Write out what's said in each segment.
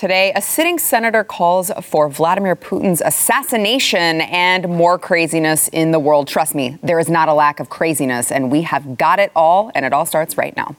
Today, a sitting senator calls for Vladimir Putin's assassination and more craziness in the world. Trust me, there is not a lack of craziness, and we have got it all, and it all starts right now.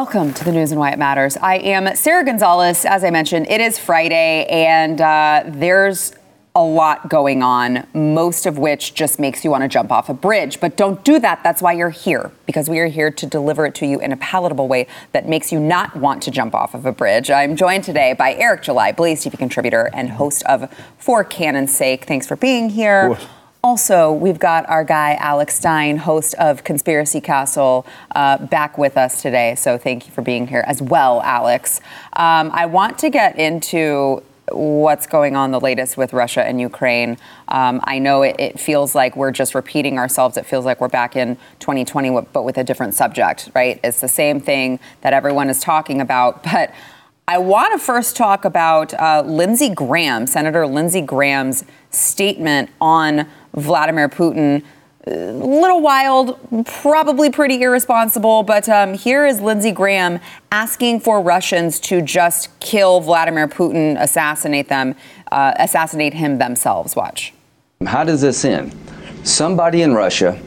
Welcome to the news and why it matters. I am Sarah Gonzalez. As I mentioned, it is Friday, and uh, there's a lot going on, most of which just makes you want to jump off a bridge. But don't do that. That's why you're here, because we are here to deliver it to you in a palatable way that makes you not want to jump off of a bridge. I'm joined today by Eric July, Blaze TV contributor and host of For Canon's Sake. Thanks for being here. Also, we've got our guy Alex Stein, host of Conspiracy Castle, uh, back with us today. So thank you for being here as well, Alex. Um, I want to get into what's going on the latest with Russia and Ukraine. Um, I know it, it, feels like we're just repeating ourselves. It feels like we're back in 2020, but with a different subject, right? It's the same thing that everyone is talking about, but. I want to first talk about uh, Lindsey Graham, Senator Lindsey Graham's statement on Vladimir Putin. A little wild, probably pretty irresponsible, but um, here is Lindsey Graham asking for Russians to just kill Vladimir Putin, assassinate them, uh, assassinate him themselves. Watch. How does this end? Somebody in Russia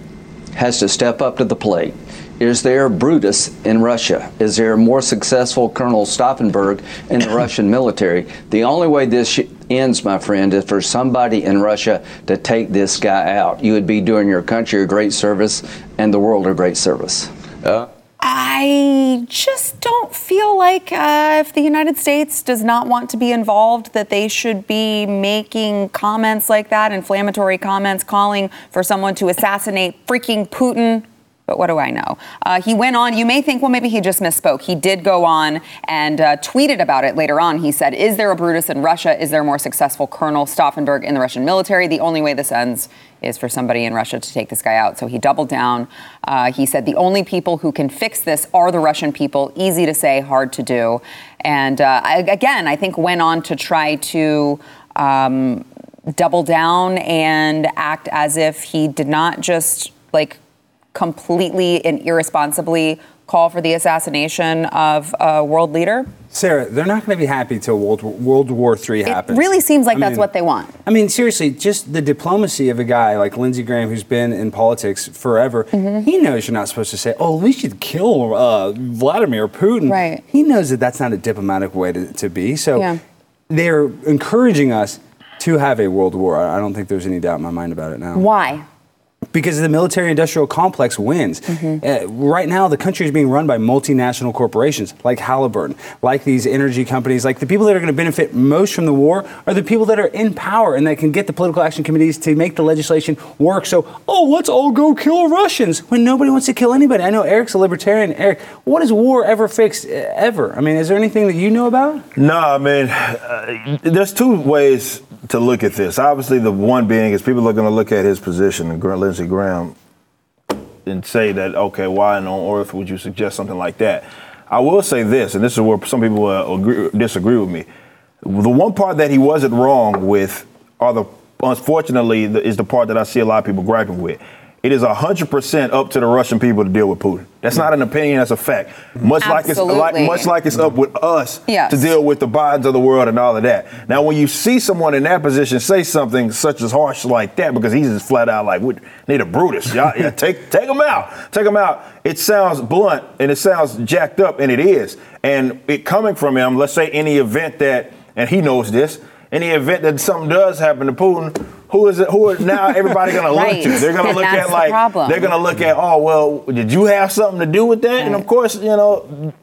has to step up to the plate. Is there Brutus in Russia? Is there a more successful Colonel Stauffenberg in the Russian military? The only way this ends, my friend, is for somebody in Russia to take this guy out. You would be doing your country a great service and the world a great service. Uh, I just don't feel like uh, if the United States does not want to be involved, that they should be making comments like that, inflammatory comments, calling for someone to assassinate freaking Putin but what do I know? Uh, he went on. You may think, well, maybe he just misspoke. He did go on and uh, tweeted about it later on. He said, Is there a Brutus in Russia? Is there a more successful Colonel Stauffenberg in the Russian military? The only way this ends is for somebody in Russia to take this guy out. So he doubled down. Uh, he said, The only people who can fix this are the Russian people. Easy to say, hard to do. And uh, I, again, I think went on to try to. Um, double down and act as if he did not just like completely and irresponsibly call for the assassination of a world leader? Sarah, they're not going to be happy till World, World War III happens. It really seems like I that's mean, what they want. I mean, seriously, just the diplomacy of a guy like Lindsey Graham, who's been in politics forever, mm-hmm. he knows you're not supposed to say, oh, we should kill uh, Vladimir Putin. Right. He knows that that's not a diplomatic way to, to be. So yeah. they're encouraging us to have a world war. I don't think there's any doubt in my mind about it now. Why? Because the military industrial complex wins. Mm-hmm. Uh, right now, the country is being run by multinational corporations like Halliburton, like these energy companies. Like the people that are going to benefit most from the war are the people that are in power and that can get the political action committees to make the legislation work. So, oh, let's all go kill Russians when nobody wants to kill anybody. I know Eric's a libertarian. Eric, what has war ever fixed uh, ever? I mean, is there anything that you know about? No, I mean, uh, there's two ways to look at this. Obviously, the one being is people are going to look at his position and Lindsey Graham and say that, okay, why on earth would you suggest something like that? I will say this, and this is where some people agree, disagree with me. The one part that he wasn't wrong with, are the unfortunately, is the part that I see a lot of people griping with it is 100% up to the Russian people to deal with Putin. That's not an opinion, that's a fact. Much like it's like much like it's up with us yes. to deal with the Bidens of the world and all of that. Now when you see someone in that position say something such as harsh like that because he's just flat out like we need a Brutus. Y'all, yeah, take take him out. Take him out. It sounds blunt and it sounds jacked up and it is. And it coming from him, let's say any event that and he knows this, any event that something does happen to Putin, who is it? Who are now everybody going right. to look to? They're going to look at like the they're going to look at oh well, did you have something to do with that? Right. And of course, you know.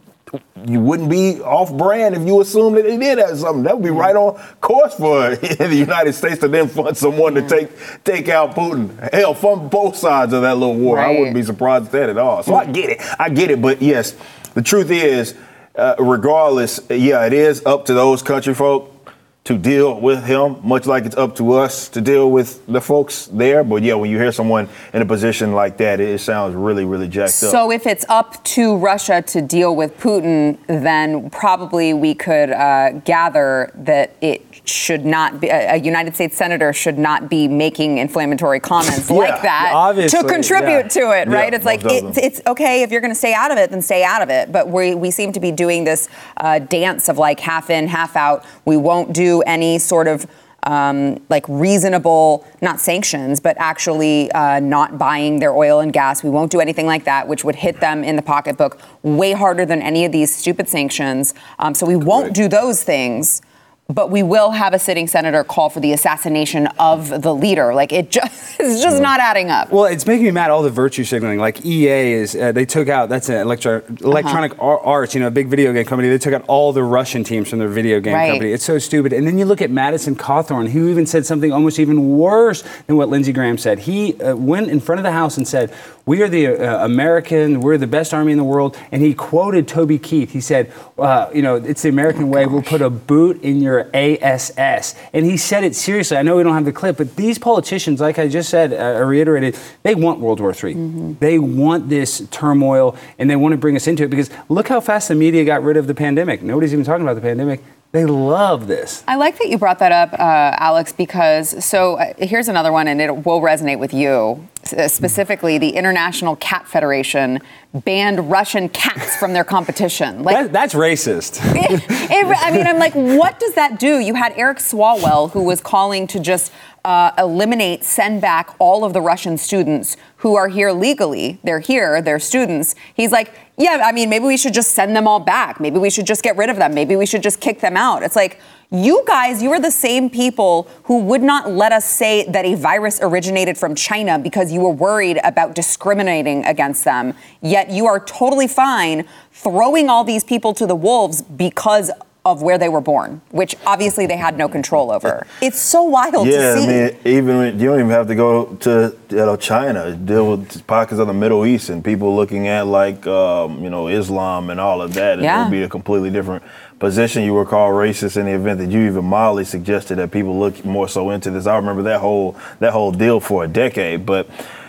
You wouldn't be off brand if you assumed that they did have something. That would be right on course for the United States to then fund someone to take take out Putin. Hell, from both sides of that little war. Right. I wouldn't be surprised at that at all. So I get it. I get it. But yes, the truth is, uh, regardless, yeah, it is up to those country folk to deal with him, much like it's up to us to deal with the folks there. But yeah, when you hear someone in a position like that, it, sounds really, really jacked up. So if it's up to Russia to deal with Putin, then probably we could uh, gather that it should not be a United States senator should not be making inflammatory comments Yeah, like that to contribute yeah. to it, right? Yeah, it's like most it's, it's okay if you're going to stay out of it, then stay out of it. But we we seem to be doing this uh, dance of like half in, half out. We won't do any sort of um, like reasonable, not sanctions, but actually uh, not buying their oil and gas. We won't do anything like that, which would hit them in the pocketbook way harder than any of these stupid sanctions. Um, so we won't do those things. But we will have a sitting senator call for the assassination of the leader. Like it just, it's just not adding up. Well, it's making me mad. All the virtue signaling, like EA is, uh, they took out. That's an electro, electronic Uh-huh. arts, you know, a big video game company. They took out all the Russian teams from their video game Right. company. It's so stupid. And then you look at Madison Cawthorn, who even said something almost even worse than what Lindsey Graham said. He uh, went in front of the House and said, "We are the uh, American. We're the best army in the world." And he quoted Toby Keith. He said, uh, "You know, it's the American way. We'll put a boot in your ASS." And he said it seriously. I know we don't have the clip, but these politicians, like I just said, uh, reiterated, they want World War III. They want this turmoil, and they want to bring us into it because look how fast the media got rid of the pandemic. Nobody's even talking about the pandemic. They love this. I like that you brought that up, uh, Alex, because so uh, here's another one, and it will resonate with you. S- specifically, the International Cat Federation banned Russian cats from their competition. Like, That, that's racist. it, I mean, I'm like, what does that do? You had Eric Swalwell, who was calling to just uh, eliminate, send back all of the Russian students who are here legally. They're here, they're students. He's like, yeah, I mean, maybe we should just send them all back. Maybe we should just get rid of them. Maybe we should just kick them out. It's like, you guys, you are the same people who would not let us say that a virus originated from China because you were worried about discriminating against them. Yet you are totally fine throwing all these people to the wolves because of where they were born, which obviously they had no control over. It's so wild Yeah, to I mean, even when, you don't even have to go to you know, China. Deal with pockets of the Middle East and people looking at like um, you know Islam and all of that. And Yeah. It would be a completely different position. You were called racist in the event that you even mildly suggested that people look more so into this. I remember that whole that whole deal for a decade. But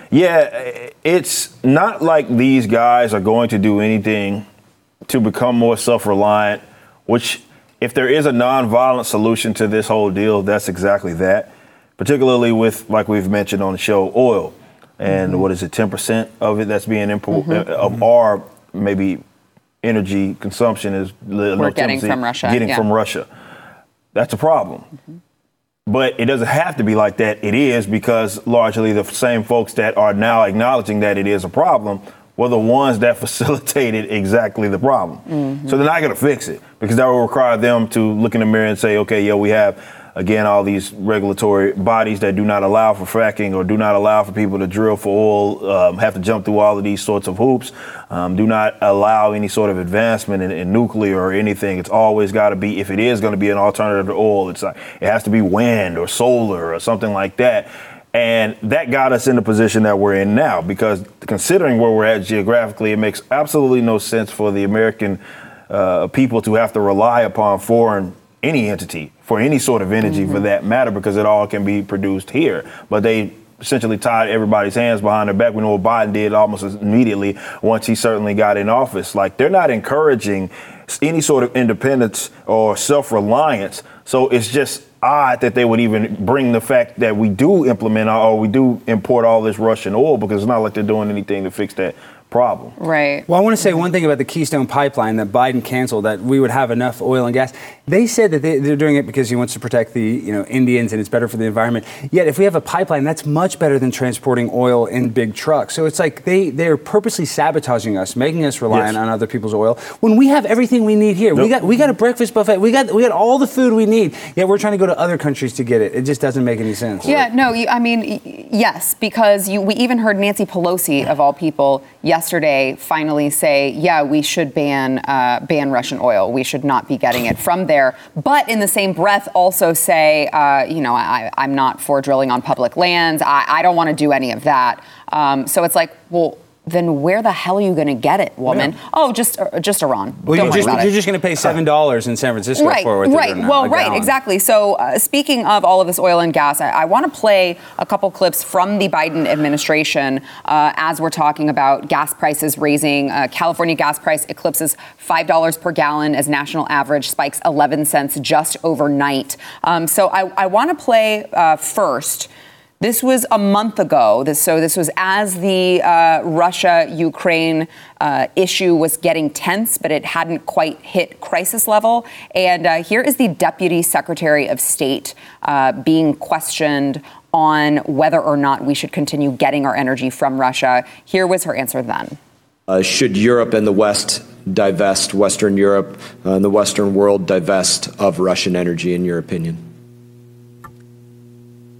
yeah, it's not like these guys are going to do anything to become more self-reliant, which if there is a non-violent solution to this whole deal, that's exactly that. Particularly with, like we've mentioned on the show, oil, and mm-hmm. what is it, 10% of it that's being imported mm-hmm. uh, of our maybe energy consumption is We're getting from Russia, Getting yeah. from Russia, that's a problem. Mm-hmm. But it doesn't have to be like that. It is because largely the same folks that are now acknowledging that it is a problem were the ones that facilitated exactly the problem. So they're not going to fix it because that will require them to look in the mirror and say, okay, yeah, we have again all these regulatory bodies that do not allow for fracking or do not allow for people to drill for oil, um, have to jump through all of these sorts of hoops, um, do not allow any sort of advancement in, in nuclear or anything. It's always got to be, if it is going to be an alternative to oil, it's like it has to be wind or solar or something like that. And that got us in the position that we're in now because considering where we're at geographically, it makes absolutely no sense for the American uh, people to have to rely upon foreign any entity for any sort of energy for that matter because it all can be produced here. But they essentially tied everybody's hands behind their back. We know what Biden did almost immediately once he certainly got in office. Like they're not encouraging any sort of independence or self-reliance. So it's just odd that they would even bring the fact that we do implement or we do import all this Russian oil because it's not like they're doing anything to fix that problem. right. Well, I want to say one thing about the Keystone Pipeline that Biden canceled, that we would have enough oil and gas. They said that they, they're doing it because he wants to protect the you know Indians and it's better for the environment. Yet, if we have a pipeline, that's much better than transporting oil in big trucks. So it's like they they're purposely sabotaging us, making us reliant Yes. on other people's oil when we have everything we need here. We got we got a breakfast buffet. We got we got all the food we need. Yet we're trying to go to other countries to get it. It just doesn't make any sense. Yeah, no, you, I mean, yes, because you, we even heard Nancy Pelosi, of all people, yesterday finally say, yeah, we should ban, uh, ban Russian oil. We should not be getting it from there. But in the same breath, also say, uh, you know, I, I'm not for drilling on public lands. I, I don't want to do any of that. Um, so it's like, well, then where the hell are you going to get it, woman? Yeah. Oh, just uh, just Iran. Well, Don't you're worry just, about you're it. just going to pay seven dollars in San Francisco right, for what they're right. now, well, a right, gallon. exactly. So, uh, speaking of all of this oil and gas, I, I want to play a couple clips from the Biden administration uh, as we're talking about gas prices raising. Uh, California gas price eclipses five dollars per gallon as national average, spikes 11 cents just overnight. Um, so, I, I want to play uh, first. This was a month ago. This, so this was as the uh, Russia-Ukraine uh, issue was getting tense, but it hadn't quite hit crisis level. And uh, here is the Deputy Secretary of State uh, being questioned on whether or not we should continue getting our energy from Russia. Here was her answer then. Uh, should Europe and the West divest, Western Europe uh, and the Western world divest of Russian energy, in your opinion?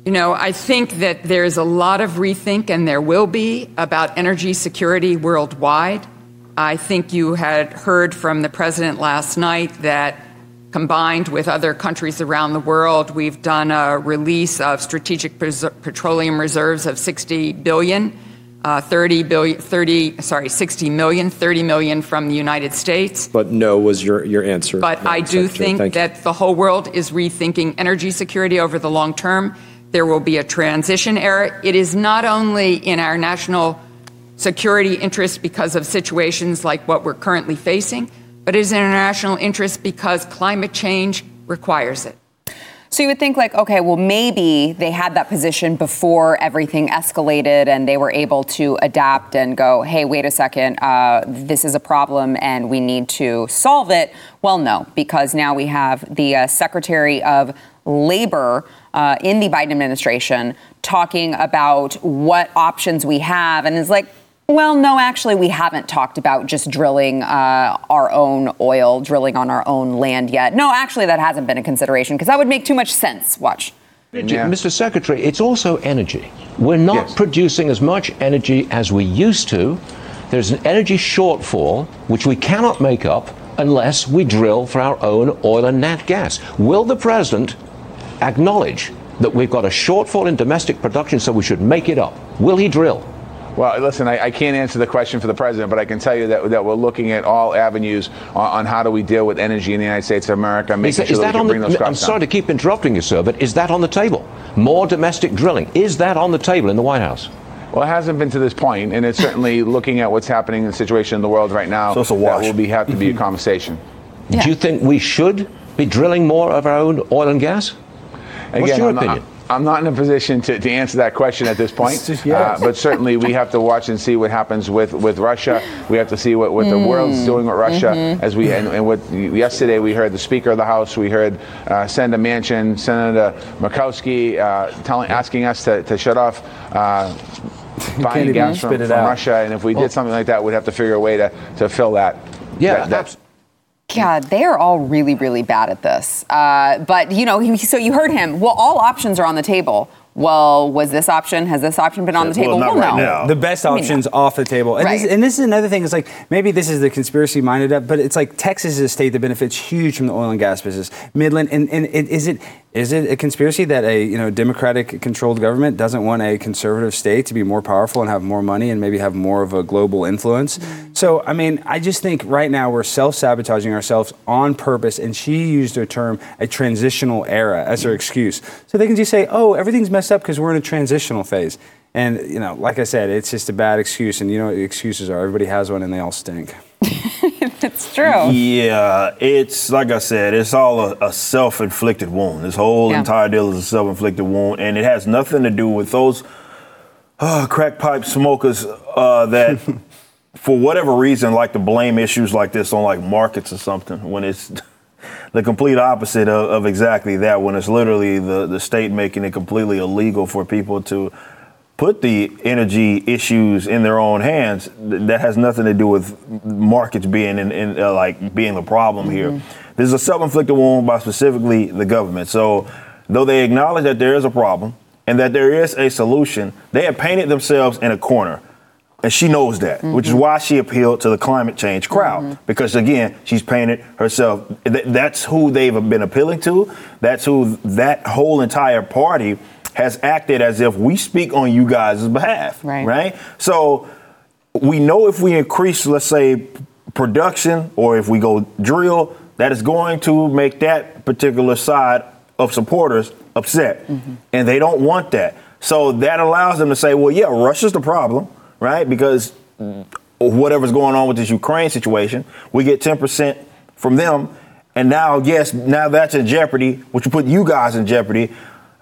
You know, I think that there's a lot of rethink, and there will be, about energy security worldwide. I think you had heard from the president last night that combined with other countries around the world, we've done a release of strategic petroleum reserves of 60 billion, uh, 30 billion, 30, sorry, 60 million, 30 million from the United States. But no was your, your answer. But Madam I do think that the whole world is rethinking energy security over the long term. There will be a transition era. It is not only in our national security interest because of situations like what we're currently facing, but it is in our national interest because climate change requires it. So you would think like, okay, well maybe they had that position before everything escalated and they were able to adapt and go, hey, wait a second, uh, this is a problem and we need to solve it. Well, no, because now we have the uh, Secretary of Labor uh, in the Biden administration talking about what options we have and is like, well, no, actually, we haven't talked about just drilling uh, our own oil, drilling on our own land yet. No, actually, that hasn't been a consideration because that would make too much sense. Watch. Mr. Secretary, it's also energy. We're not Yes. producing as much energy as we used to. There's an energy shortfall which we cannot make up unless we drill for our own oil and nat gas. Will the president acknowledge that we've got a shortfall in domestic production, so we should make it up? Will he drill? Well, listen, I, I can't answer the question for the president, but I can tell you that, that we're looking at all avenues on, on how do we deal with energy in the United States of America, Is that, sure is that, that we on can bring those the, I'm costs sorry to keep interrupting you, sir, but is that on the table? More domestic drilling. Is that on the table in the White House? Well, it hasn't been to this point, and it's certainly looking at what's happening in the situation in the world right now. So it's a that will be have to be a mm-hmm. conversation. Do you think we should be drilling more of our own oil and gas? What's your I'm not- opinion? I'm not in a position to, to answer that question at this point, just yes. uh, but certainly we have to watch and see what happens with, with Russia. We have to see what, what the world's doing with Russia. As we and, and what yesterday we heard the Speaker of the House, we heard uh, Senator Manchin, Senator Murkowski uh, telling, asking us to, to shut off. Uh, buying gas from, spit it from out. Russia, and if we did something like that, we'd have to figure a way to, to fill that. Yeah, that, that- abs- God, they are all really, really bad at this. Uh, but you know, he, so you heard him. Well, all options are on the table. Well, was this option? Has this option been on the Well, table? not well, right no. now. The best I mean, options off the table. And, this, Right. and this is another thing. It's like maybe this is the conspiracy minded up, but it's like Texas is a state that benefits huge from the oil and gas business. Midland, and, and it, is it is it a conspiracy that a you know Democratic controlled government doesn't want a conservative state to be more powerful and have more money and maybe have more of a global influence? Mm. So I mean, I just think right now we're self sabotaging ourselves on purpose. And she used her term a transitional era as her excuse, so they can just say, oh, everything's messed up because we're in a transitional phase. And you know, like I said, it's just a bad excuse. And you know what excuses are? Everybody has one, and they all stink. It's true. Yeah, it's like I said, it's all a, a self-inflicted wound. This whole Yeah. entire deal is a self-inflicted wound, and it has nothing to do with those uh, crack pipe smokers uh, that, for whatever reason, like to blame issues like this on like markets or something. When it's the complete opposite of, of exactly that. When it's literally the the state making it completely illegal for people to put the energy issues in their own hands, th- that has nothing to do with markets being in, in uh, like being the problem here. Mm-hmm. This is a self-inflicted wound by specifically the government. So, though they acknowledge that there is a problem and that there is a solution, they have painted themselves in a corner. And she knows that, mm-hmm. which is why she appealed to the climate change crowd. Mm-hmm. Because again, she's painted herself. th- That's who they've been appealing to. That's who that whole entire party has acted as if we speak on you guys' behalf. Right. Right. So we know if we increase, let's say, production or if we go drill, that is going to make that particular side of supporters upset. Mm-hmm. And they don't want that. So that allows them to say, well, yeah, Russia's the problem, right? Because whatever's going on with this Ukraine situation, we get 10% from them. And now, yes, now that's in jeopardy, which will put you guys in jeopardy.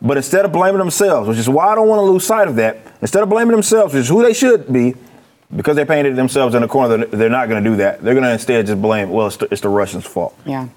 But instead of blaming themselves, which is why I don't want to lose sight of that, instead of blaming themselves, which is who they should be, because they painted themselves in a corner, they're- they're not going to do that. They're going to instead just blame, well, it's the, it's the Russians' fault. Yeah.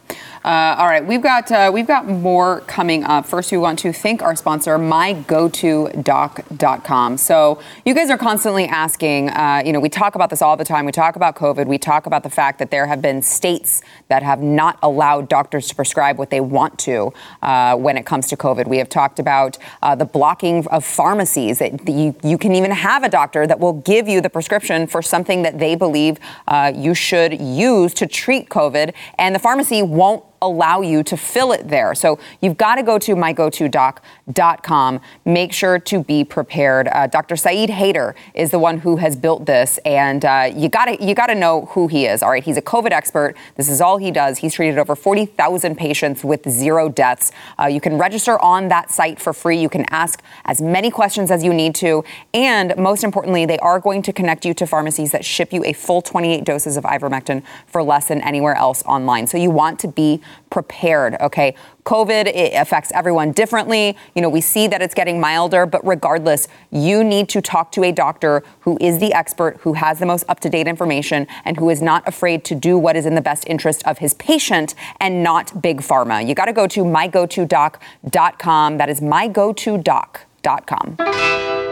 Uh, all right, we've got uh, we've got more coming up. First, we want to thank our sponsor, MyGoToDoc.com. So you guys are constantly asking. Uh, you know, we talk about this all the time. We talk about COVID. We talk about the fact that there have been states that have not allowed doctors to prescribe what they want to uh, when it comes to COVID. We have talked about uh, the blocking of pharmacies that you you can even have a doctor that will give you the prescription for something that they believe uh, you should use to treat COVID, and the pharmacy won't allow you to fill it there. So you've got to go to mygotodoc.com. Make sure to be prepared. Uh, Dr. Syed Haider is the one who has built this, and uh, you got to you got to know who he is. All right, he's a COVID expert. This is all he does. He's treated over 40,000 patients with zero deaths. Uh, you can register on that site for free. You can ask as many questions as you need to, and most importantly, they are going to connect you to pharmacies that ship you a full 28 doses of ivermectin for less than anywhere else online. So you want to be prepared, okay? COVID it affects everyone differently. You know, we see that it's getting milder, but regardless, you need to talk to a doctor who is the expert, who has the most up-to-date information, and who is not afraid to do what is in the best interest of his patient and not big pharma. You got to go to mygotodoc.com. That is mygotodoc.com.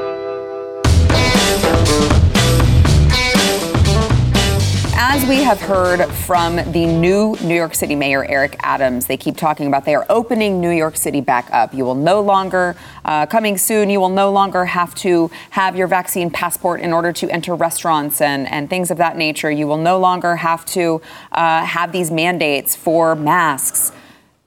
As we have heard from the new New York City Mayor Eric Adams, they keep talking about they are opening New York City back up. You will no longer, uh, coming soon, you will no longer have to have your vaccine passport in order to enter restaurants and, and things of that nature. You will no longer have to uh, have these mandates for masks,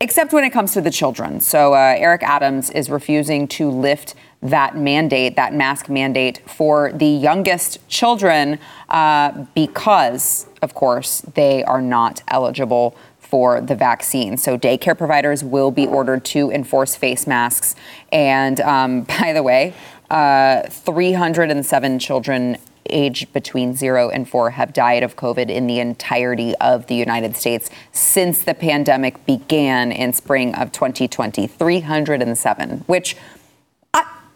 except when it comes to the children. So uh, Eric Adams is refusing to lift that mandate, that mask mandate for the youngest children, uh, because, of course, they are not eligible for the vaccine. So daycare providers will be ordered to enforce face masks. And um, by the way, uh, 307 children aged between zero and four have died of COVID in the entirety of the United States since the pandemic began in spring of 2020. 307, which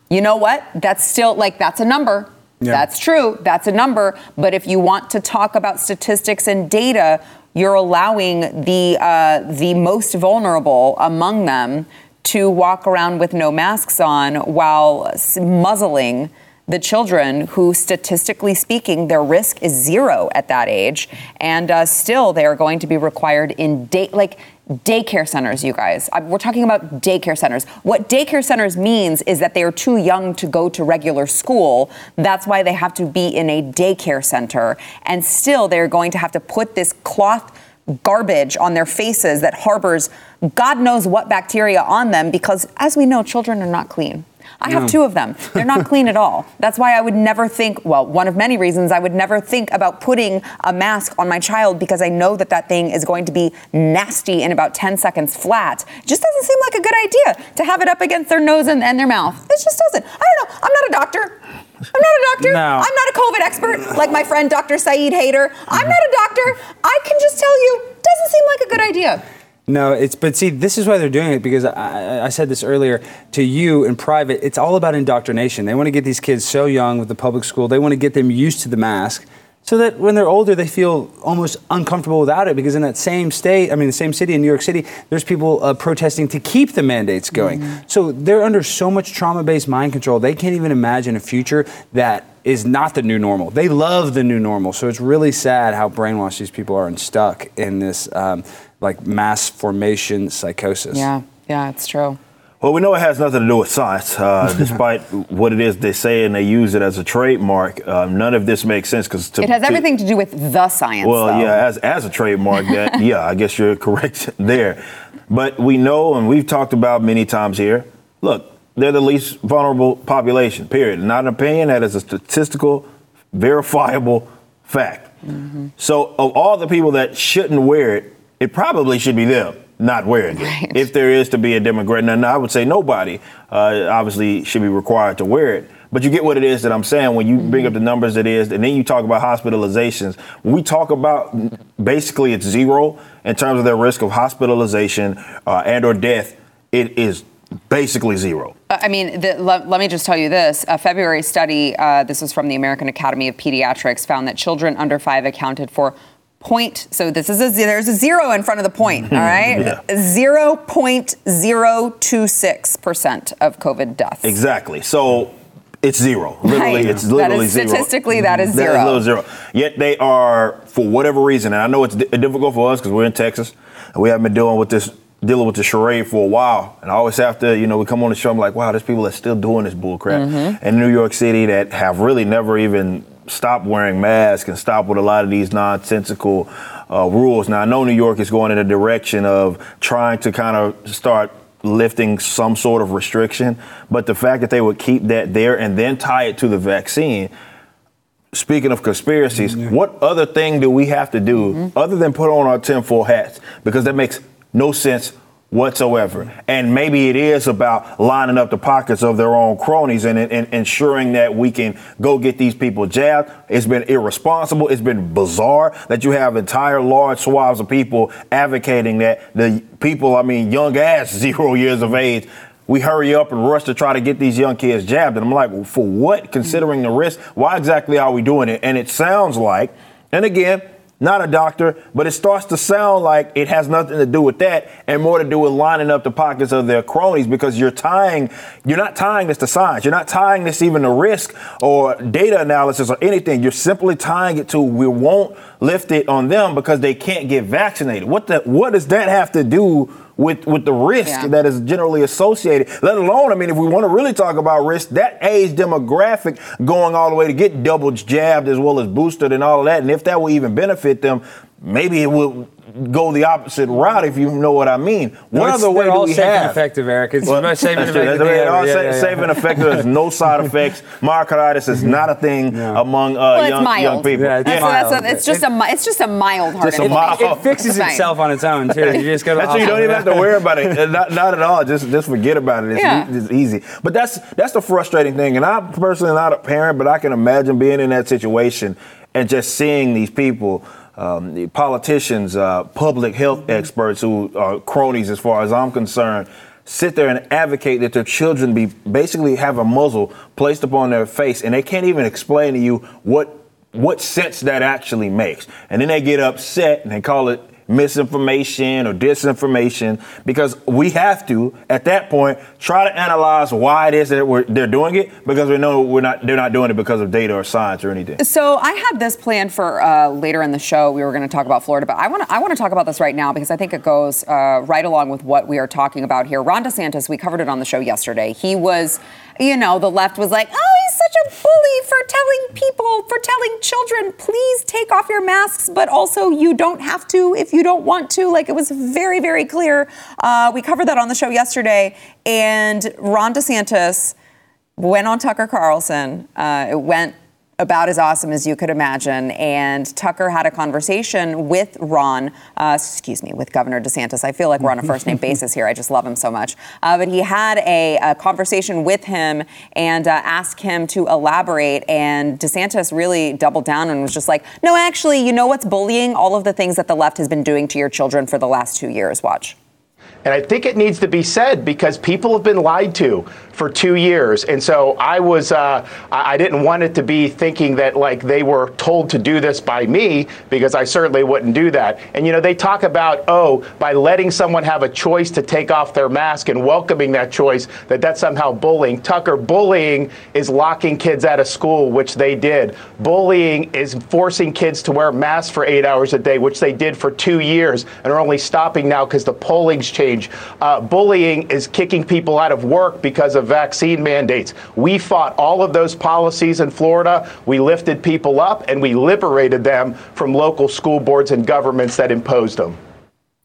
you know what? That's still like that's a number. Yeah. That's true. That's a number. But if you want to talk about statistics and data, you're allowing the uh, the most vulnerable among them to walk around with no masks on while muzzling the children who, statistically speaking, their risk is zero at that age, and uh, still they are going to be required in day like daycare centers. You guys, I- we're talking about daycare centers. What daycare centers means is that they are too young to go to regular school. That's why they have to be in a daycare center, and still they're going to have to put this cloth garbage on their faces that harbors God knows what bacteria on them because, as we know, children are not clean. I have two of them. They're not clean at all. That's why I would never think, well, one of many reasons I would never think about putting a mask on my child because I know that that thing is going to be nasty in about 10 seconds flat. It just doesn't seem like a good idea to have it up against their nose and, and their mouth. It just doesn't. I don't know. I'm not a doctor. I'm not a doctor. No. I'm not a COVID expert like my friend Dr. Syed Haider. I'm mm-hmm. not a doctor. I can just tell you, doesn't seem like a good idea. No, it's but see, this is why they're doing it because I, I- said this earlier to you in private. It's all about indoctrination. They want to get these kids so young with the public school. They want to get them used to the mask, so that when they're older, they feel almost uncomfortable without it. Because in that same state, I mean, the same city in New York City, there's people uh, protesting to keep the mandates going. So they're under so much trauma-based mind control. They can't even imagine a future that is not the new normal. They love the new normal. So it's really sad how brainwashed these people are and stuck in this um, like mass formation psychosis. Yeah, yeah, it's true. Well, we know it has nothing to do with science, uh, despite what it is they say and they use it as a trademark. Um, none of this makes sense because It has everything to do with the science. Well, though. yeah, as as a trademark, that yeah, I guess you're correct there. But we know, and we've talked about many times here. Look, they're the least vulnerable population. Period. Not an opinion. That is a statistical verifiable fact. Mm-hmm. So, of all the people that shouldn't wear it, it probably should be them not wearing it. Right. If there is to be a demographic, now I would say nobody uh, obviously should be required to wear it. But you get what it is that I'm saying when you bring up the numbers it is, and then you talk about hospitalizations. When we talk about basically it's zero in terms of their risk of hospitalization uh, and or death, it is basically zero. Uh, I mean, the, let, let me just tell you this. A February study, uh, this was from the American Academy of Pediatrics, found that children under five accounted for point. So this is a there's a zero in front of the point. all right, zero point zero two six percent of COVID deaths. Exactly. So it's zero. Literally, Right. it's literally is- zero. statistically, that is That zero. little zero. Yet they are, for whatever reason, and I know it's di- difficult for us because we're in Texas and we haven't been dealing with this dealing with the charade for a while. And I always have to, you know, we come on the show, I'm like, wow, there's people that still doing this bull crap Mm-hmm. in New York City that have really never even stopped wearing masks and stop with a lot of these nonsensical uh, rules. Now I know New York is going in a direction of trying to kind of start lifting some sort of restriction, but the fact that they would keep that there and then tie it to the vaccine. Speaking of conspiracies, what other thing do we have to do other than put on our tinfoil hats? Because that makes no sense whatsoever. And maybe it is about lining up the pockets of their own cronies and, and ensuring that we can go get these people jabbed. It's been irresponsible. It's been bizarre that you have entire large swaths of people advocating that the people, I mean, young ass zero years of age, we hurry up and rush to try to get these young kids jabbed. And I'm like, well, for what? Considering the risk, why exactly are we doing it? And it sounds like, and again, not a doctor, but it starts to sound like it has nothing to do with that and more to do with lining up the pockets of their cronies because you're tying, you're not tying this to science. You're not tying this even to risk or data analysis or anything. You're simply tying it to we won't lift it on them because they can't get vaccinated. What the, what does that have to do with with the risk Yeah. that is generally associated. Let alone, I mean, if we want to really talk about risk, that age demographic going all the way to get double jabbed as well as boosted and all of that, and if that will even benefit them, maybe it will go the opposite route if you know what I mean. What It's- other way they're do we safe and have? effective, Eric. It's Well, the safe and that's true. effective That's thing right. All ever. sa- Yeah, yeah, safe and effective. There's no side effects. Myocarditis is not a thing Yeah. among uh, Well, young, young people. Yeah, it's That's, that's a, it's just a mi- it's just a mild heart Just a mild- It fixes itself on its own too. You just go to the That's why you don't even have to worry about it. Uh, Not, not at all. Just just forget about it. It's, Yeah. e- it's easy. But that's that's the frustrating thing. And I'm personally not a parent, but I can imagine being in that situation and just seeing these people, um, politicians, uh, public health experts who are cronies, as far as I'm concerned. Sit there and advocate that their children be basically have a muzzle placed upon their face, and they can't even explain to you what what sense that actually makes. And then they get upset and they call it misinformation or disinformation because we have to at that point try to analyze why it is that we're, they're doing it because we know we're not they're not doing it because of data or science or anything. So I had this plan for uh, later in the show. We were going to talk about Florida, but I want to I want to talk about this right now because I think it goes uh, right along with what we are talking about here. Ron DeSantis, we covered it on the show yesterday. He was, you know, the left was like, "Oh, he's such a bully for telling people, for telling children, please take off your masks, but also you don't have to if you don't want to." Like it was very, very clear. Uh, we covered that on the show yesterday, and Ron DeSantis went on Tucker Carlson. Uh, it went about as awesome as you could imagine. And Tucker had a conversation with Ron, uh, excuse me, with Governor DeSantis. I feel like we're on a first name basis here. I just love him so much. Uh, but he had a, a conversation with him and uh, asked him to elaborate. And DeSantis really doubled down and was just like, no, actually, you know what's bullying? All of the things that the left has been doing to your children for the last two years. Watch. And I think it needs to be said because people have been lied to for two years. And so I was, uh, I didn't want it to be thinking that like they were told to do this by me because I certainly wouldn't do that. And you know, they talk about, oh, by letting someone have a choice to take off their mask and welcoming that choice, that that's somehow bullying. Tucker, bullying is locking kids out of school, which they did. Bullying is forcing kids to wear masks for eight hours a day, which they did for two years and are only stopping now because the polling's changed. Uh, bullying is kicking people out of work because of vaccine mandates. We fought all of those policies in Florida. We lifted people up and we liberated them from local school boards and governments that imposed them.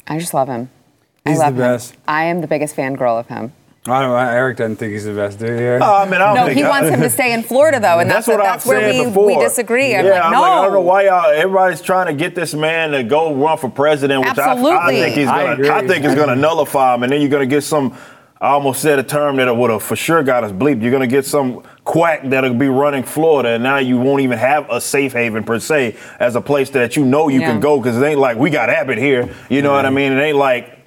I just love him. He's I love the best. him. I am the biggest fangirl of him. I don't know. Eric doesn't think he's the best, dude here. Eric? Oh, I mean, I don't No, think he wants him to stay in Florida, though, and that's, what that's where we, before. we disagree. I'm yeah, like, I'm no. like, I don't know why y'all. Everybody's trying to get this man to go run for president, which I, I Absolutely. think he's I gonna. agree. I, think is gonna nullify him, and then you're gonna get some. I almost said a term that would have for sure got us bleeped. You're gonna get some quack that'll be running Florida, and now you won't even have a safe haven per se as a place that you know you Yeah. can go because it ain't like we got Abbott here. You know what I mean? It ain't like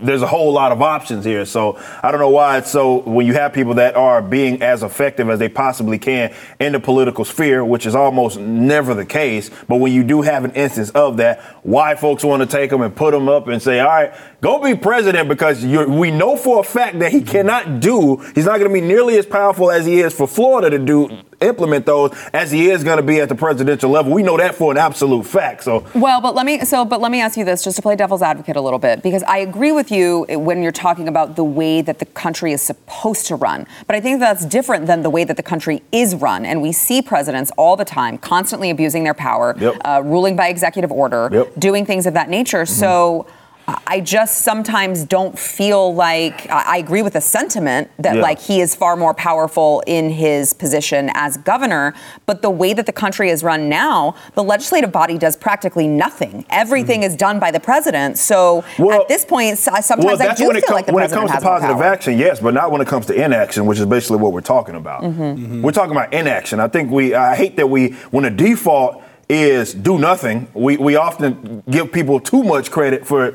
there's a whole lot of options here. So I don't know why it's so when you have people that are being as effective as they possibly can in the political sphere, which is almost never the case. But when you do have an instance of that, why folks want to take them and put them up and say, all right, go be president because we know for a fact that he cannot do, he's not going to be nearly as powerful as he is for Florida to do implement those as he is going to be at the presidential level. We know that for an absolute fact. So Well, but let me so but let me ask you this just to play devil's advocate a little bit because I agree with you when you're talking about the way that the country is supposed to run. But I think that's different than the way that the country is run and we see presidents all the time constantly abusing their power, Yep. uh, ruling by executive order, Yep. doing things of that nature. So I just sometimes don't feel like I agree with the sentiment that Yeah. like he is far more powerful in his position as governor, but the way that the country is run now, the legislative body does practically nothing. Everything is done by the president. So Mm-hmm. Well- at this point, sometimes well, I do feel com- like the when it comes to positive action, yes, but not when it comes to inaction, which is basically what we're talking about. Mm-hmm. We're talking about inaction. I think we, I hate that we, when the default is do nothing, we, we often give people too much credit for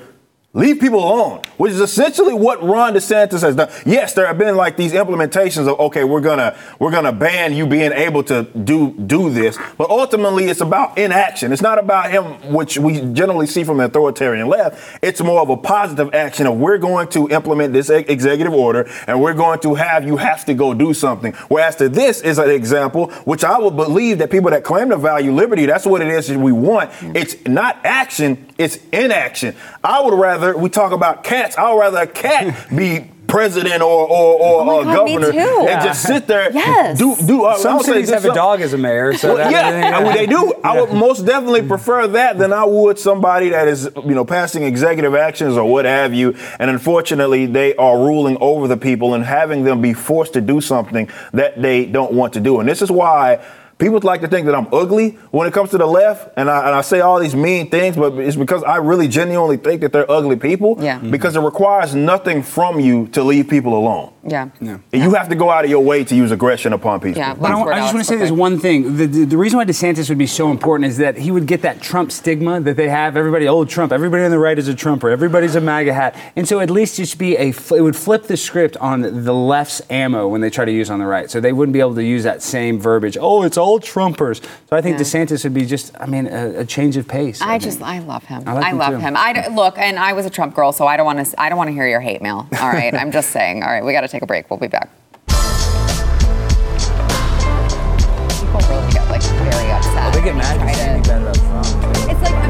Leave people alone, which is essentially what Ron DeSantis has done. Yes, there have been like these implementations of okay, we're gonna we're gonna ban you being able to do do this, but ultimately it's about inaction. It's not about him, which we generally see from the authoritarian left. It's more of a positive action of we're going to implement this executive order and we're going to have you have to go do something. Whereas to this is an example, which I would believe that people that claim to value liberty, that's what it is that we want. It's not action, it's inaction. I would rather we talk about cats. I would rather a cat be president or or, or Oh my uh, God, me governor too. and just sit there. Yes. Do do. I- Some I'll cities this, have a dog as a mayor, so well, that, yeah, I mean, they do. I would most definitely prefer that than I would somebody that is, you know, passing executive actions or what have you. And unfortunately, they are ruling over the people and having them be forced to do something that they don't want to do. And this is why. People like to think that I'm ugly when it comes to the left, and I, and I say all these mean things, but it's because I really genuinely think that they're ugly people. Yeah. Mm-hmm. Because it requires nothing from you to leave people alone. Yeah. And you have to go out of your way to use aggression upon people. Yeah. But I, I just want to say real this one thing. The, the, the reason why DeSantis would be so important is that he would get that Trump stigma that they have. Everybody, old Trump. Everybody on the right is a Trumper. Everybody's a MAGA hat. And so at least it should be a, it would flip the script on the left's ammo when they try to use on the right. So they wouldn't be able to use that same verbiage. Oh, it's all Trumpers. So I think Yeah. DeSantis would be just, I mean, a, a change of pace. I think. just I love him. I I, him love too. him. I d- look, and I was a Trump girl, so I don't want to. I don't want to hear your hate mail. All right, I'm just saying. All right, we got to take a break. We'll be back. People really get like very upset. Oh, they get mad try if you say to- anything bad about Trump. It's like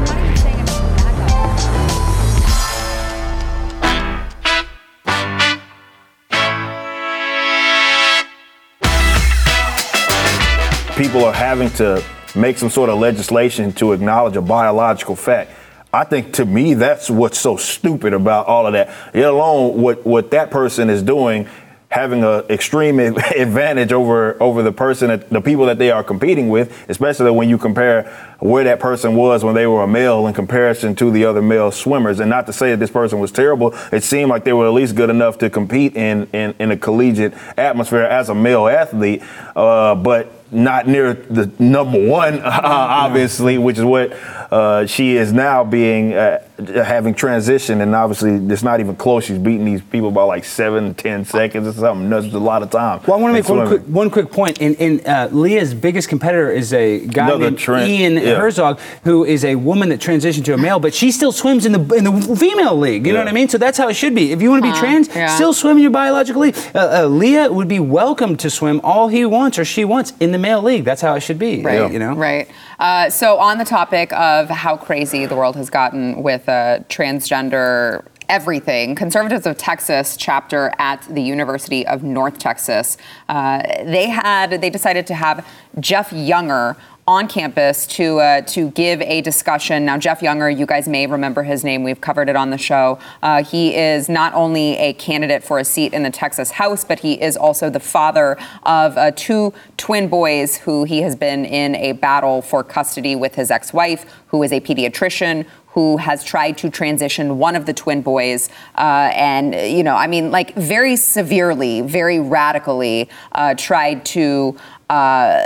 people are having to make some sort of legislation to acknowledge a biological fact. I think to me that's what's so stupid about all of that. Let alone what what that person is doing having an extreme advantage over over the person that the people that they are competing with, especially when you compare where that person was when they were a male in comparison to the other male swimmers. And not to say that this person was terrible, it seemed like they were at least good enough to compete in in, in a collegiate atmosphere as a male athlete, uh, but not near the number one, obviously, which is what uh, she is now being uh, having transition, and obviously it's not even close. She's beating these people by like seven, ten seconds or something. That's a lot of time. Well, I want to make one quick, one quick point. In, in uh, Leah's biggest competitor is a guy Another named Trent, Ian yeah. Herzog, who is a woman that transitioned to a male, but she still swims in the in the female league. You know what I mean? So that's how it should be. If you want to be Huh, trans, yeah. still swim in your biological league. Uh, uh, Leah would be welcome to swim all he wants or she wants in the male league. That's how it should be. Right. You know. Right. Uh, so, on the topic of how crazy the world has gotten with uh, transgender everything. Conservatives of Texas chapter at the University of North Texas. Uh, they had they decided to have Jeff Younger on campus to uh, to give a discussion. Now, Jeff Younger, you guys may remember his name. We've covered it on the show. Uh, he is not only a candidate for a seat in the Texas House, but he is also the father of uh, two twin boys who he has been in a battle for custody with his ex-wife, who is a pediatrician who has tried to transition one of the twin boys, uh, and you know, I mean, like very severely, very radically, uh, tried to uh,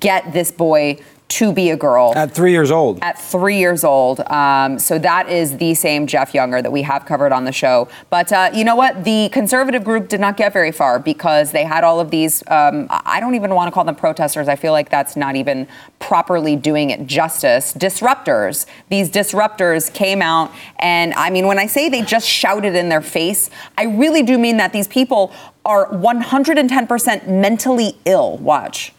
get this boy to be a girl At three years old. at three years old. Um, so that is the same Jeff Younger that we have covered on the show. But uh, you know what? The conservative group did not get very far because they had all of these. Um, I don't even want to call them protesters. I feel like that's not even properly doing it justice. Disruptors. These disruptors came out, and I mean, when I say they just shouted in their face, I really do mean that these people are 110% mentally ill. Watch.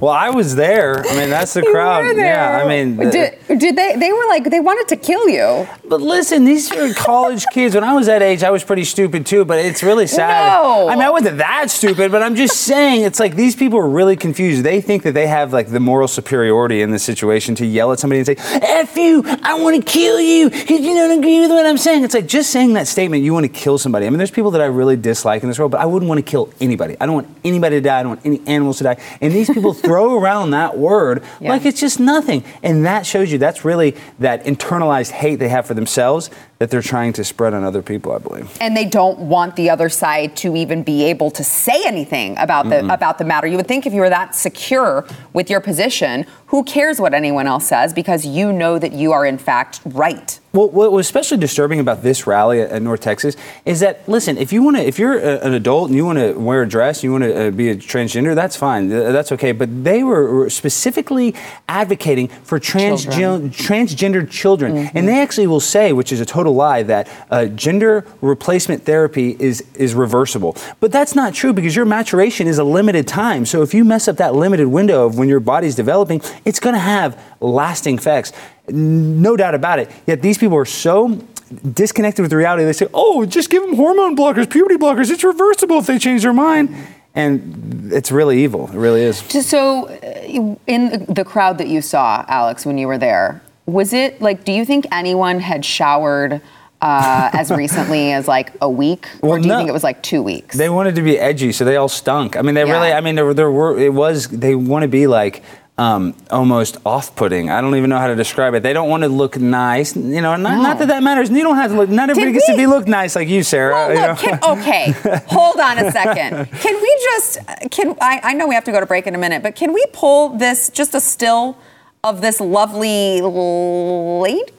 Well, I was there. I mean, that's the crowd. Yeah, I mean, the- did, did they? They were like they wanted to kill you. But listen, these are college kids. When I was that age, I was pretty stupid too. But it's really sad. No. I mean, I wasn't that stupid, but I'm just saying, it's like these people are really confused. They think that they have like the moral superiority in this situation to yell at somebody and say, "F you! I want to kill you because you don't agree with what I'm saying." It's like just saying that statement. You want to kill somebody. I mean, there's people that I really dislike in this world, but I wouldn't want to kill anybody. I don't want anybody to die. I don't want any animals to die. And these people throw around that word Yeah. like it's just nothing. And that shows you that's really that internalized hate they have for themselves that they're trying to spread on other people, I believe. and they don't want the other side to even be able to say anything about the about the matter. You would think if you were that secure with your position, who cares what anyone else says because you know that you are in fact right. Well, what was especially disturbing about this rally at, at North Texas is that listen, if you want to, if you're a, an adult and you want to wear a dress, you want to uh, be a transgender, that's fine, that's okay. But they were specifically advocating for transgen- transgender children, and they actually will say, which is a total lie, that uh, gender replacement therapy is is reversible. But that's not true because your maturation is a limited time. So if you mess up that limited window of when your body's developing, it's going to have lasting effects. No doubt about it. Yet these people are so disconnected with reality. They say, "Oh, just give them hormone blockers, puberty blockers. It's reversible if they change their mind." And it's really evil. It really is. So, uh, in the crowd that you saw, Alex, when you were there, was it like? Do you think anyone had showered uh, as recently as like a week, or do you no. think it was like two weeks? They wanted to be edgy, so they all stunk. I mean, they Yeah. really. I mean, there, there were. It was. They want to be like. Um, almost off-putting. I don't even know how to describe it. They don't want to look nice. You know, not, not that that matters. You don't have to look. Not everybody gets to be look nice like you, Sarah. Well, you know? look, can, okay, hold on a second. Can we just, can I, I know we have to go to break in a minute, but can we pull this, just a still of this lovely lady,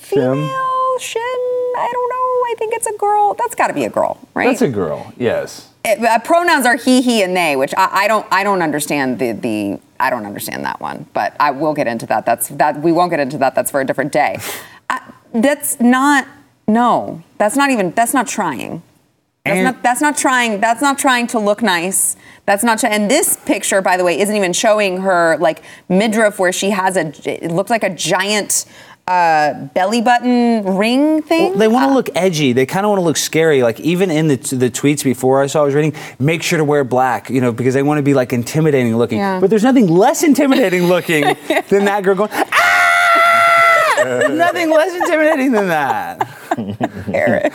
female, shin? I don't know. I think it's a girl. That's got to be a girl, right? That's a girl. Yes. It- uh, pronouns are he, he, and they, which I, I don't, I don't understand the, the, I don't understand that one. But I will get into that. That's that. We won't get into that. That's for a different day. Uh, that's not. No, that's not even. That's not trying. That's not. That's not trying. That's not trying to look nice. That's not. Try- and this picture, by the way, isn't even showing her like midriff, where she has a. It looks like a giant uh, belly button ring thing. Well, they want to look edgy. They kind of want to look scary. Like even in the the tweets before I saw I was reading, make sure to wear black. You know, because they want to be like intimidating looking. Yeah. But there's nothing less intimidating looking than that girl going. Ah! There's nothing less intimidating than that. Eric.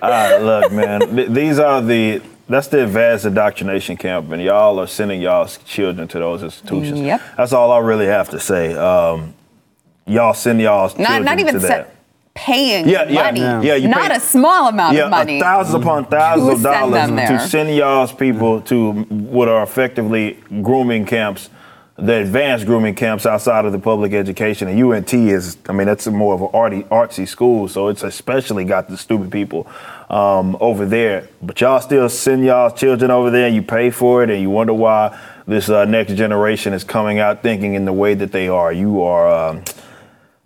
Uh, look, man, th- these are the that's the advanced indoctrination camp, and y'all are sending y'all's children to those institutions. Yep. That's all I really have to say. Um, y'all send y'all's Not, children not even to se- that. paying Yeah, yeah, money. yeah. you not pay- a small amount yeah, of money. thousands upon thousands to of dollars them to send y'all's people to what are effectively grooming camps the advanced grooming camps outside of the public education. And UNT is, I mean, that's more of an arty, artsy school, so it's especially got the stupid people um, over there. But y'all still send y'all children over there, and you pay for it, and you wonder why this uh, next generation is coming out thinking in the way that they are. You are. Um,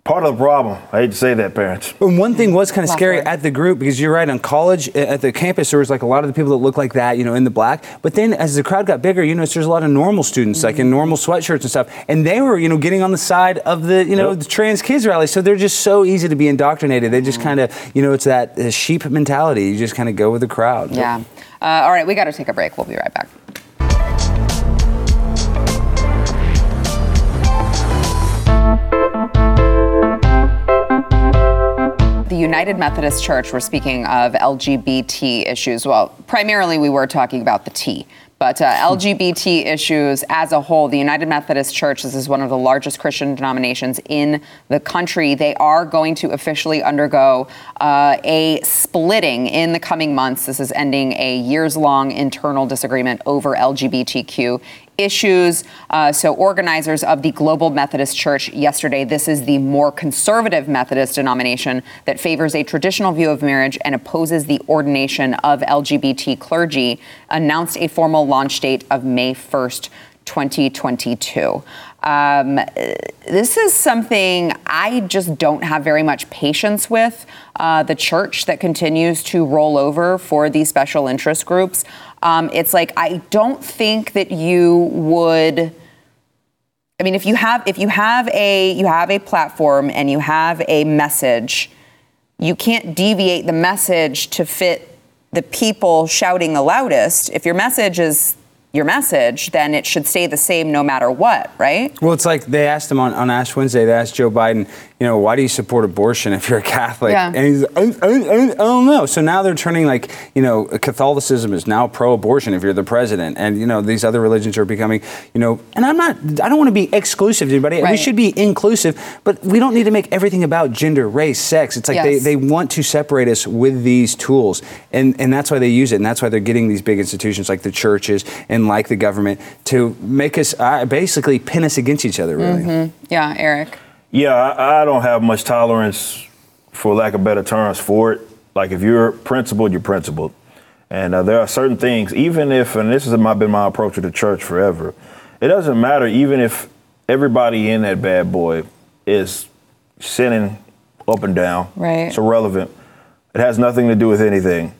Part of the problem. I hate to say that, parents. And one thing was kind of scary at the group because you're right on college at the campus there was like a lot of the people that look like that you know in the black but then as the crowd got bigger you notice there's a lot of normal students like in normal sweatshirts and stuff and they were you know getting on the side of the you know Yep. the trans kids rally so they're just so easy to be indoctrinated they just kind of you know it's that uh, sheep mentality you just kind of go with the crowd Yeah. Uh, all right, we got to take a break. We'll be right back. United Methodist Church, we're speaking of LGBT issues. Well, primarily we were talking about the T, but uh, LGBT issues as a whole, the United Methodist Church, this is one of the largest Christian denominations in the country. They are going to officially undergo uh, a splitting in the coming months. This is ending a years long internal disagreement over LGBTQ issues. Uh, so, organizers of the Global Methodist Church yesterday, this is the more conservative Methodist denomination that favors a traditional view of marriage and opposes the ordination of LGBT clergy, announced a formal launch date of May 1st. 2022. Um, this is something I just don't have very much patience with. Uh, the church that continues to roll over for these special interest groups. Um, it's like I don't think that you would. I mean, if you have if you have a you have a platform and you have a message, you can't deviate the message to fit the people shouting the loudest. If your message is your message, then it should stay the same no matter what, right? Well, it's like they asked him on, on Ash Wednesday, they asked Joe Biden, you know, why do you support abortion if you're a Catholic? Yeah. And he's, I, I, I, don't know. So now they're turning like, you know, Catholicism is now pro abortion if you're the president. And, you know, these other religions are becoming, you know, and I'm not, I don't want to be exclusive to anybody. We should be inclusive, but we don't need to make everything about gender, race, sex. It's like they, Yes. they want to separate us with these tools. And, and that's why they use it. And that's why they're getting these big institutions like the churches and like the government to make us uh, basically pin us against each other, really. Yeah, Eric. Yeah, I, I don't have much tolerance, for lack of better terms, for it. Like if you're principled, you're principled, and uh, there are certain things. Even if, and this has been my approach to the church forever, it doesn't matter. Even if everybody in that bad boy is sinning up and down, Right. It's irrelevant. It has nothing to do with anything.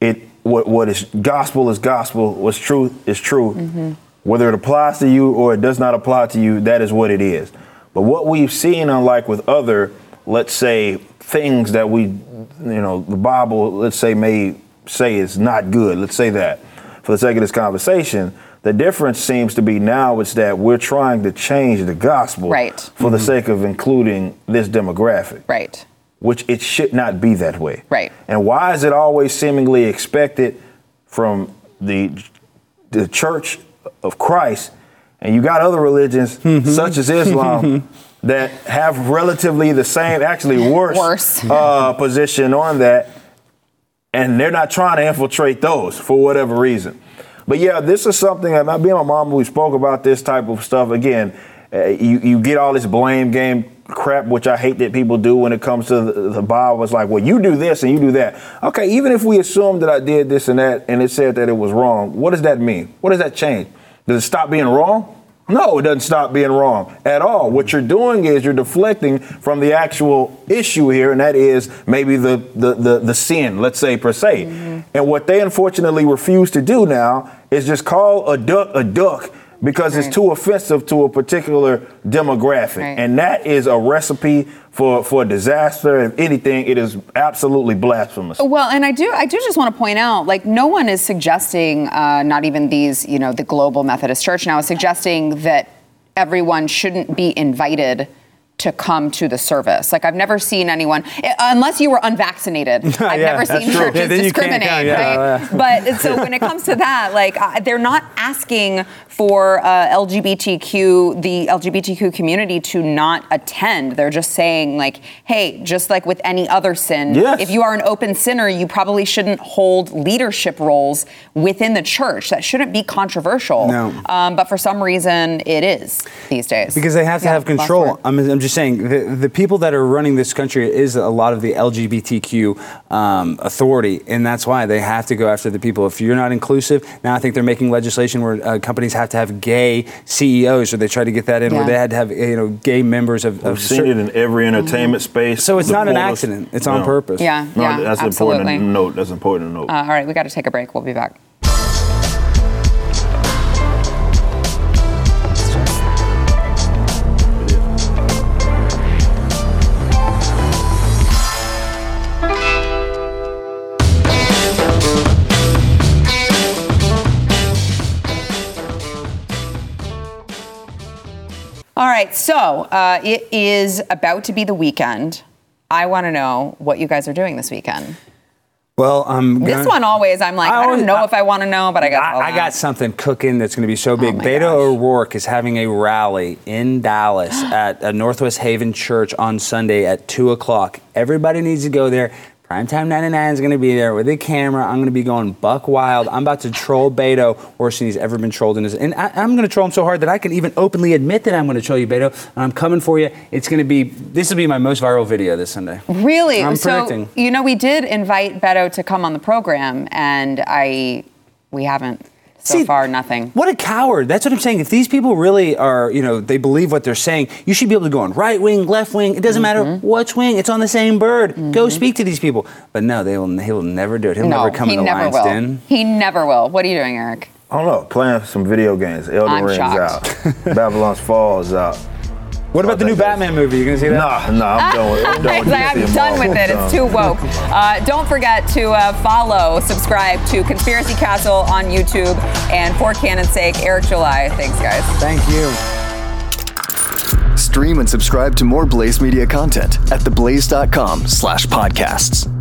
It what what is gospel is gospel. What's truth is truth. Whether it applies to you or it does not apply to you, that is what it is. But what we've seen, unlike with other, let's say, things that we, you know, the Bible, let's say, may say is not good. Let's say that for the sake of this conversation. The difference seems to be now is that we're trying to change the gospel Right. for the sake of including this demographic Right. which it should not be that way. Right. And why is it always seemingly expected from the the Church of Christ, and you got other religions such as Islam that have relatively the same, actually worse, Worse. Uh, position on that, and they're not trying to infiltrate those for whatever reason. But yeah, this is something that me and my mom we spoke about this type of stuff again. Uh, you you get all this blame game crap, which I hate that people do when it comes to the, the Bible. It's like, well, you do this and you do that. Okay, even if we assume that I did this and that, and it said that it was wrong, what does that mean? What does that change? Does it stop being wrong? No, it doesn't stop being wrong at all. What you're doing is you're deflecting from the actual issue here, and that is maybe the the the, the sin, let's say per se. Mm-hmm. And what they unfortunately refuse to do now is just call a duck a duck because Right. it's too offensive to a particular demographic, Right. and that is a recipe for for disaster. If anything, it is absolutely blasphemous. Well, and I do, I do just want to point out, like, no one is suggesting, uh, not even these, you know, the global Methodist Church now is suggesting that everyone shouldn't be invited to come to the service. Like I've never seen anyone, eh, unless you were unvaccinated. I've Yeah, never seen true. churches Yeah, then you can't discriminate, count, yeah, right? But so when it comes to that, like uh, they're not asking for uh, LGBTQ, the LGBTQ community to not attend. They're just saying like, hey, just like with any other sin, Yes. if you are an open sinner, you probably shouldn't hold leadership roles within the church. That shouldn't be controversial. No. Um, but for some reason, it is these days. Because they have to have control. I'm, I'm just saying, the, the people that are running this country is a lot of the LGBTQ um, authority, and that's why they have to go after the people. If you're not inclusive, now I think they're making legislation where uh, companies have to have gay CEOs, or they try to get that in, Yeah. where they had to have you know gay members of. I've of seen cer- it in every entertainment space. So it's not an accident. It's on purpose. Yeah, No, yeah, that's absolutely. important to note. That's important to note. Uh, all right, we got to take a break. We'll be back. All right, so uh, it is about to be the weekend. I want to know what you guys are doing this weekend. Well, I'm This gonna- one always, I'm like, I I, don't know I- if I want to know, but I got. I, I got something cooking that's going to be so big. Oh Beto gosh. O'Rourke is having a rally in Dallas at Northwest Haven Church on Sunday at 2 o'clock. Everybody needs to go there. Primetime 99 is going to be there with a camera. I'm going to be going buck wild. I'm about to troll Beto worse than he's ever been trolled in his. And I, I'm going to troll him so hard that I can even openly admit that I'm going to troll you, Beto. And I'm coming for you. It's going to be. This will be my most viral video this Sunday. Really? I'm so predicting. you know, we did invite Beto to come on the program, and I, we haven't so See, far. Nothing. What a coward. That's what I'm saying. If these people really are, you know, they believe what they're saying, you should be able to go on right wing, left wing. It doesn't matter Mm-hmm. which wing. It's on the same bird. Go speak to these people. But no, they will. He will never do it. He'll no, never come he in the never Lions will. Den. He never will. What are you doing, Eric? I don't know. Playing some video games. Elden Ring's shocked. out. Babylon's Fall is out. What about the new Batman movie? You gonna see that? Nah, nah, I'm done with it. I'm done He's with I'm done with it. It's too woke. Uh, don't forget to uh, follow, subscribe to Conspiracy Castle on YouTube, and for Canon's sake, Eric July. Thanks, guys. Thank you. Stream and subscribe to more Blaze Media content at theblaze.com slash podcasts.